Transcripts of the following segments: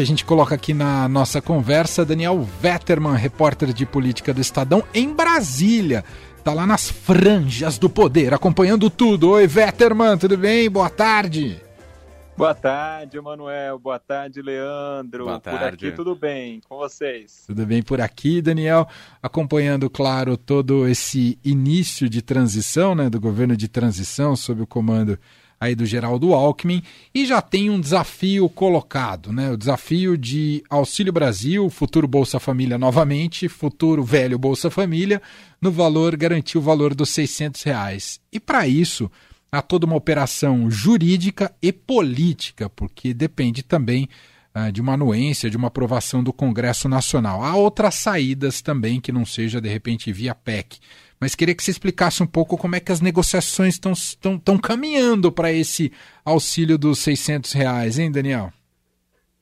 que a gente coloca aqui na nossa conversa, Daniel Vetterman, repórter de política do Estadão em Brasília. Tá lá nas franjas do poder, acompanhando tudo. Oi, Vetterman, tudo bem? Boa tarde. Boa tarde, Emanuel. Boa tarde, Leandro. Boa tarde. Por aqui tudo bem com vocês? Tudo bem por aqui, Daniel. Acompanhando, claro, todo esse início de transição, né, do governo de transição sob o comando aí do Geraldo Alckmin e já tem um desafio colocado, né? O desafio de Auxílio Brasil, futuro Bolsa Família novamente, futuro velho Bolsa Família, no valor, garantir o valor dos 600 reais. E para isso, há toda uma operação jurídica e política, porque depende também uh, de uma anuência, de uma aprovação do Congresso Nacional. Há outras saídas também que não seja, de repente, via PEC mas queria que você explicasse um pouco como é que as negociações estão caminhando para esse auxílio dos 600 reais, hein, Daniel?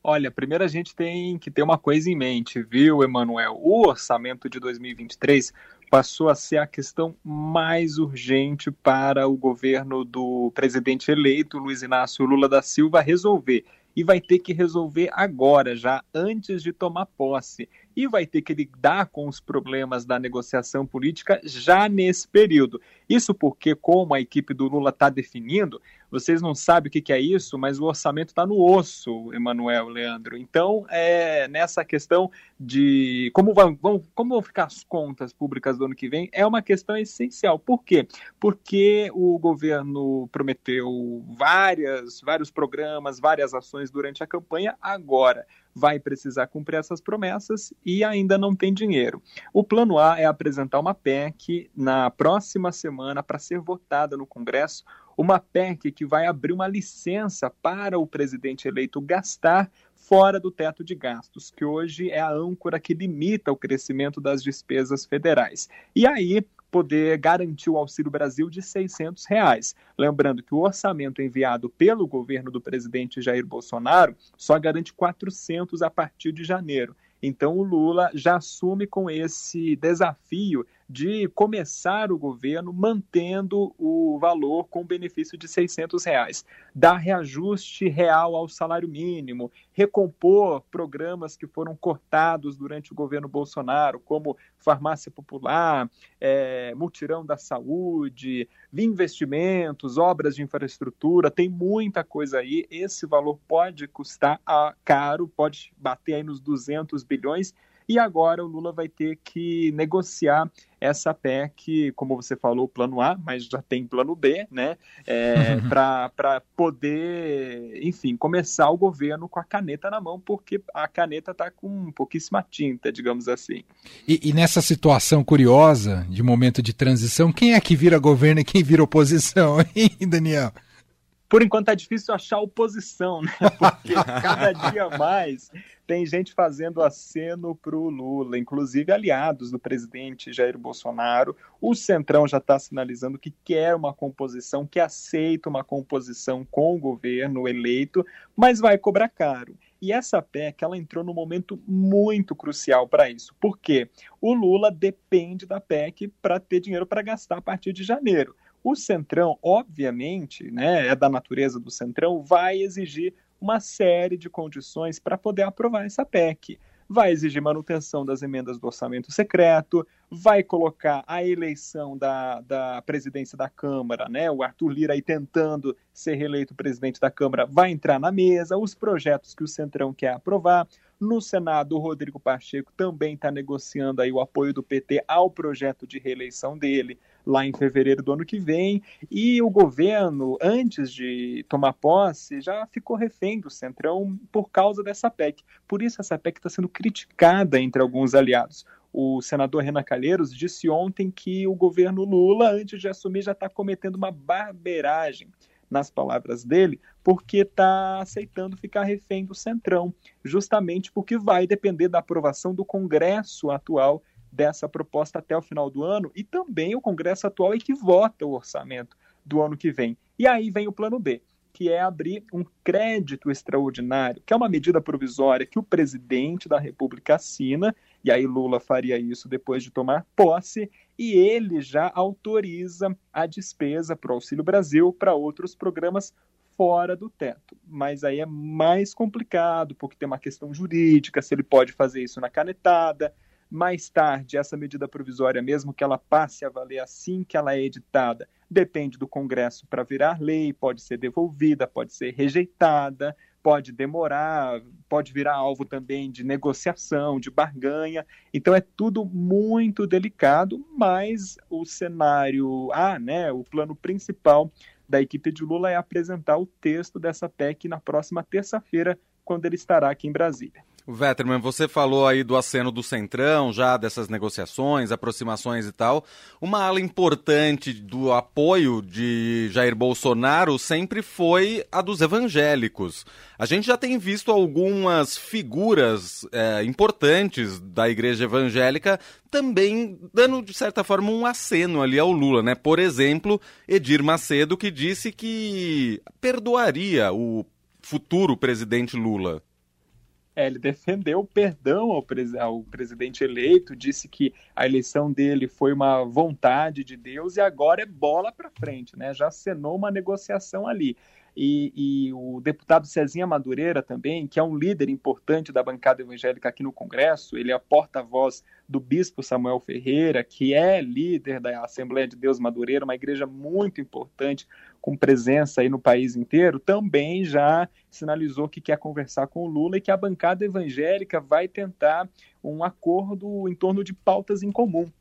Olha, primeiro a gente tem que ter uma coisa em mente, viu, Emanuel? O orçamento de 2023 passou a ser a questão mais urgente para o governo do presidente eleito, Luiz Inácio Lula da Silva, resolver. E vai ter que resolver agora, já antes de tomar posse e vai ter que lidar com os problemas da negociação política já nesse período. Isso porque, como a equipe do Lula está definindo, vocês não sabem o que, que é isso, mas o orçamento está no osso, Emanuel, Leandro. Então, é, nessa questão de como vão, vão, como vão ficar as contas públicas do ano que vem, é uma questão essencial. Por quê? Porque o governo prometeu várias, vários programas, várias ações durante a campanha, agora vai precisar cumprir essas promessas e ainda não tem dinheiro. O plano A é apresentar uma PEC na próxima semana para ser votada no Congresso, uma PEC que vai abrir uma licença para o presidente eleito gastar fora do teto de gastos, que hoje é a âncora que limita o crescimento das despesas federais. E aí, poder garantir o Auxílio Brasil de 600 reais. Lembrando que o orçamento enviado pelo governo do presidente Jair Bolsonaro só garante 400 a partir de janeiro. Então o Lula já assume com esse desafio de começar o governo mantendo o valor com benefício de 600 reais, dar reajuste real ao salário mínimo, recompor programas que foram cortados durante o governo Bolsonaro, como farmácia popular, é, mutirão da saúde, investimentos, obras de infraestrutura, tem muita coisa aí. Esse valor pode custar caro, pode bater aí nos 200 bilhões e agora o Lula vai ter que negociar essa PEC, como você falou, plano A, mas já tem plano B, né? É, para poder, enfim, começar o governo com a caneta na mão, porque a caneta está com pouquíssima tinta, digamos assim. E, e, nessa situação curiosa de momento de transição, quem é que vira governo e quem vira oposição, hein, Daniel? Por enquanto é difícil achar oposição, né? Porque cada dia mais tem gente fazendo aceno para o Lula, inclusive aliados do presidente Jair Bolsonaro. O Centrão já está sinalizando que quer uma composição, que aceita uma composição com o governo eleito, mas vai cobrar caro. E essa PEC ela entrou num momento muito crucial para isso. Por quê? O Lula depende da PEC para ter dinheiro para gastar a partir de janeiro. O Centrão, obviamente, né, é da natureza do Centrão, vai exigir uma série de condições para poder aprovar essa PEC. Vai exigir manutenção das emendas do orçamento secreto, vai colocar a eleição da, da presidência da Câmara, né? O Arthur Lira aí tentando ser reeleito presidente da Câmara vai entrar na mesa, os projetos que o Centrão quer aprovar. No Senado, o Rodrigo Pacheco também está negociando aí o apoio do PT ao projeto de reeleição dele lá em fevereiro do ano que vem. E o governo, antes de tomar posse, já ficou refém do Centrão por causa dessa PEC. Por isso, essa PEC está sendo criticada entre alguns aliados. O senador Renan Calheiros disse ontem que o governo Lula, antes de assumir, já está cometendo uma barbeiragem, nas palavras dele, porque está aceitando ficar refém do Centrão, justamente porque vai depender da aprovação do Congresso atual dessa proposta até o final do ano e também o Congresso atual é que vota o orçamento do ano que vem. E aí vem o plano B, que é abrir um crédito extraordinário, que é uma medida provisória que o presidente da República assina, e aí Lula faria isso depois de tomar posse, e ele já autoriza a despesa para o Auxílio Brasil para outros programas fora do teto. Mas aí é mais complicado, porque tem uma questão jurídica, se ele pode fazer isso na canetada. Mais tarde, essa medida provisória, mesmo que ela passe a valer assim que ela é editada, depende do Congresso para virar lei, pode ser devolvida, pode ser rejeitada, pode demorar, pode virar alvo também de negociação, de barganha. Então é tudo muito delicado, mas o cenário A, né, o plano principal da equipe de Lula é apresentar o texto dessa PEC na próxima terça-feira, quando ele estará aqui em Brasília. Vetterman, você falou aí do aceno do Centrão, já dessas negociações, aproximações e tal. Uma ala importante do apoio de Jair Bolsonaro sempre foi a dos evangélicos. A gente já tem visto algumas figuras é, importantes da igreja evangélica também dando, de certa forma, um aceno ali ao Lula, né? Por exemplo, Edir Macedo, que disse que perdoaria o futuro presidente Lula. É, ele defendeu o perdão ao, pres ao, presidente eleito, disse que a eleição dele foi uma vontade de Deus e agora é bola para frente, né? Já acenou uma negociação ali. E, e, o deputado Cezinha Madureira também, que é um líder importante da bancada evangélica aqui no Congresso, ele é porta-voz do bispo Samuel Ferreira, que é líder da Assembleia de Deus Madureira, uma igreja muito importante, com presença aí no país inteiro, também já sinalizou que quer conversar com o Lula e que a bancada evangélica vai tentar um acordo em torno de pautas em comum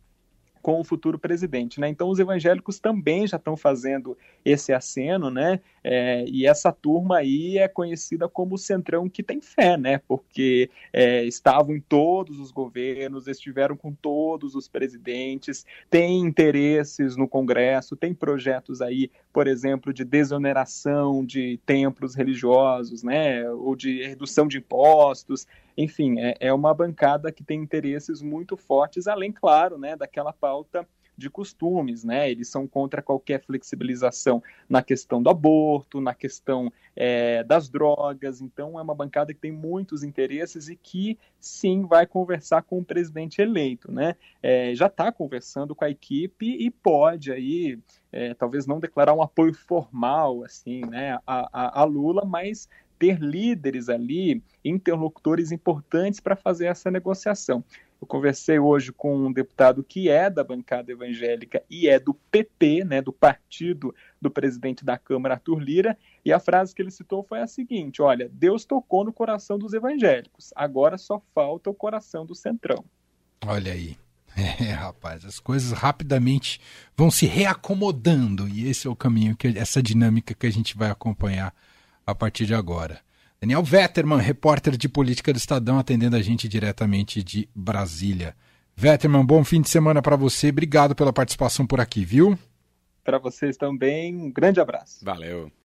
com o futuro presidente, né? Então os evangélicos também já estão fazendo esse aceno, né? É, e essa turma aí é conhecida como o centrão que tem fé, né? Porque é, estavam em todos os governos, estiveram com todos os presidentes, têm interesses no Congresso, tem projetos aí, por exemplo, de desoneração de templos religiosos, né? Ou de redução de impostos. Enfim, é, é uma bancada que tem interesses muito fortes, além, claro, né, daquela pauta de costumes, né? Eles são contra qualquer flexibilização na questão do aborto, na questão é, das drogas. Então, é uma bancada que tem muitos interesses e que sim vai conversar com o presidente eleito, né? É, já está conversando com a equipe e pode aí é, talvez não declarar um apoio formal assim, né, a, a, a Lula, mas ter líderes ali, interlocutores importantes para fazer essa negociação. Eu conversei hoje com um deputado que é da bancada evangélica e é do PP, né, do partido do presidente da Câmara, Arthur Lira, e a frase que ele citou foi a seguinte: olha, Deus tocou no coração dos evangélicos, agora só falta o coração do centrão. Olha aí. É, rapaz, as coisas rapidamente vão se reacomodando e esse é o caminho, que essa dinâmica que a gente vai acompanhar a partir de agora. Daniel Vetterman, repórter de política do Estadão, atendendo a gente diretamente de Brasília. Vetterman, bom fim de semana para você. Obrigado pela participação por aqui, viu? Para vocês também, um grande abraço. Valeu.